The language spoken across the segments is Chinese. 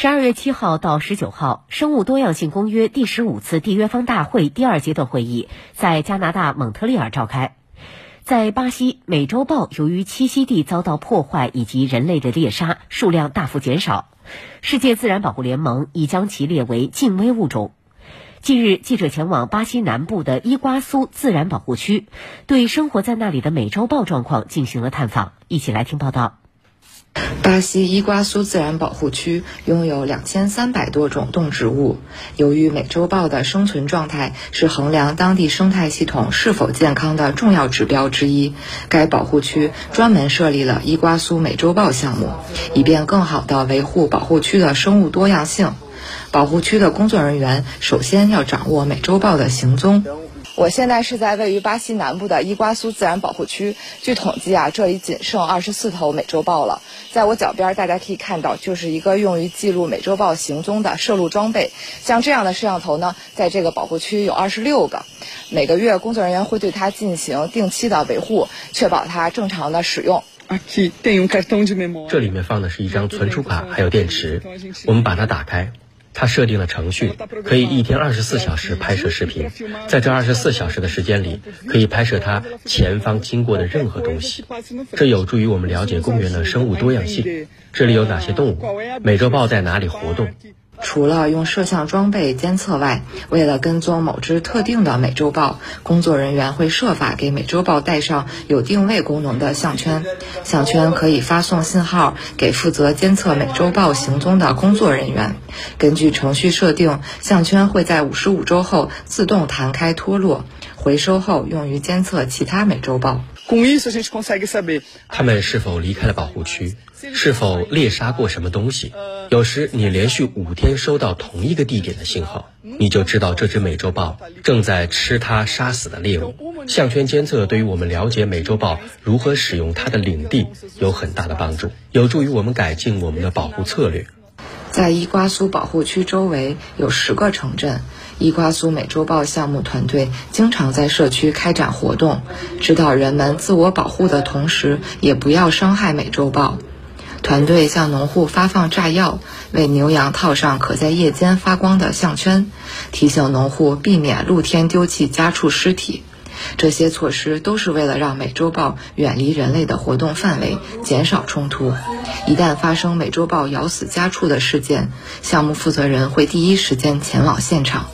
十二月七号到十九号，《生物多样性公约》第十五次缔约方大会第二阶段会议在加拿大蒙特利尔召开。在巴西，美洲豹由于栖息地遭到破坏以及人类的猎杀，数量大幅减少。世界自然保护联盟已将其列为近危物种。近日，记者前往巴西南部的伊瓜苏自然保护区，对生活在那里的美洲豹状况进行了探访。一起来听报道。巴西伊瓜苏自然保护区拥有两千三百多种动植物。由于美洲豹的生存状态是衡量当地生态系统是否健康的重要指标之一，该保护区专门设立了伊瓜苏美洲豹项目，以便更好地维护保护区的生物多样性。保护区的工作人员首先要掌握美洲豹的行踪。我现在是在位于巴西南部的伊瓜苏自然保护区。据统计啊，这里仅剩二十四头美洲豹了。在我脚边，大家可以看到，就是一个用于记录美洲豹行踪的摄录装备。像这样的摄像头呢，在这个保护区有二十六个。每个月，工作人员会对它进行定期的维护，确保它正常的使用。这里面放的是一张存储卡，还有电池。我们把它打开。他设定了程序，可以一天二十四小时拍摄视频，在这二十四小时的时间里，可以拍摄他前方经过的任何东西。这有助于我们了解公园的生物多样性，这里有哪些动物，美洲豹在哪里活动。除了用摄像装备监测外，为了跟踪某只特定的美洲豹，工作人员会设法给美洲豹戴上有定位功能的项圈。项圈可以发送信号给负责监测美洲豹行踪的工作人员。根据程序设定，项圈会在五十五周后自动弹开脱落，回收后用于监测其他美洲豹。他们是否离开了保护区？是否猎杀过什么东西？有时你连续五天收到同一个地点的信号，你就知道这只美洲豹正在吃它杀死的猎物。项圈监测对于我们了解美洲豹如何使用它的领地有很大的帮助，有助于我们改进我们的保护策略。在伊瓜苏保护区周围有十个城镇，伊瓜苏美洲豹项目团队经常在社区开展活动，指导人们自我保护的同时，也不要伤害美洲豹。团队向农户发放炸药，为牛羊套上可在夜间发光的项圈，提醒农户避免露天丢弃家畜尸体。这些措施都是为了让美洲豹远离人类的活动范围，减少冲突。一旦发生美洲豹咬死家畜的事件，项目负责人会第一时间前往现场。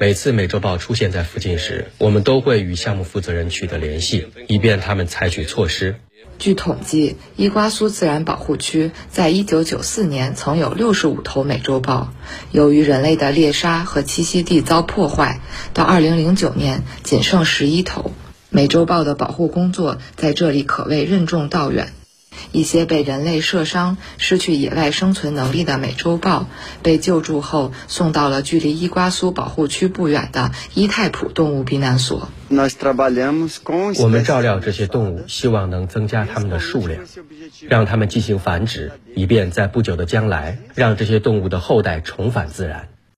每次美洲豹出现在附近时，我们都会与项目负责人取得联系，以便他们采取措施。据统计，伊瓜苏自然保护区在1994年曾有65头美洲豹，由于人类的猎杀和栖息地遭破坏，到2009年仅剩11头。美洲豹的保护工作在这里可谓任重道远。一些被人类射伤、失去野外生存能力的美洲豹被救助后，送到了距离伊瓜苏保护区不远的伊泰普动物避难所。我们照料这些动物，希望能增加它们的数量，让它们进行繁殖，以便在不久的将来让这些动物的后代重返自然。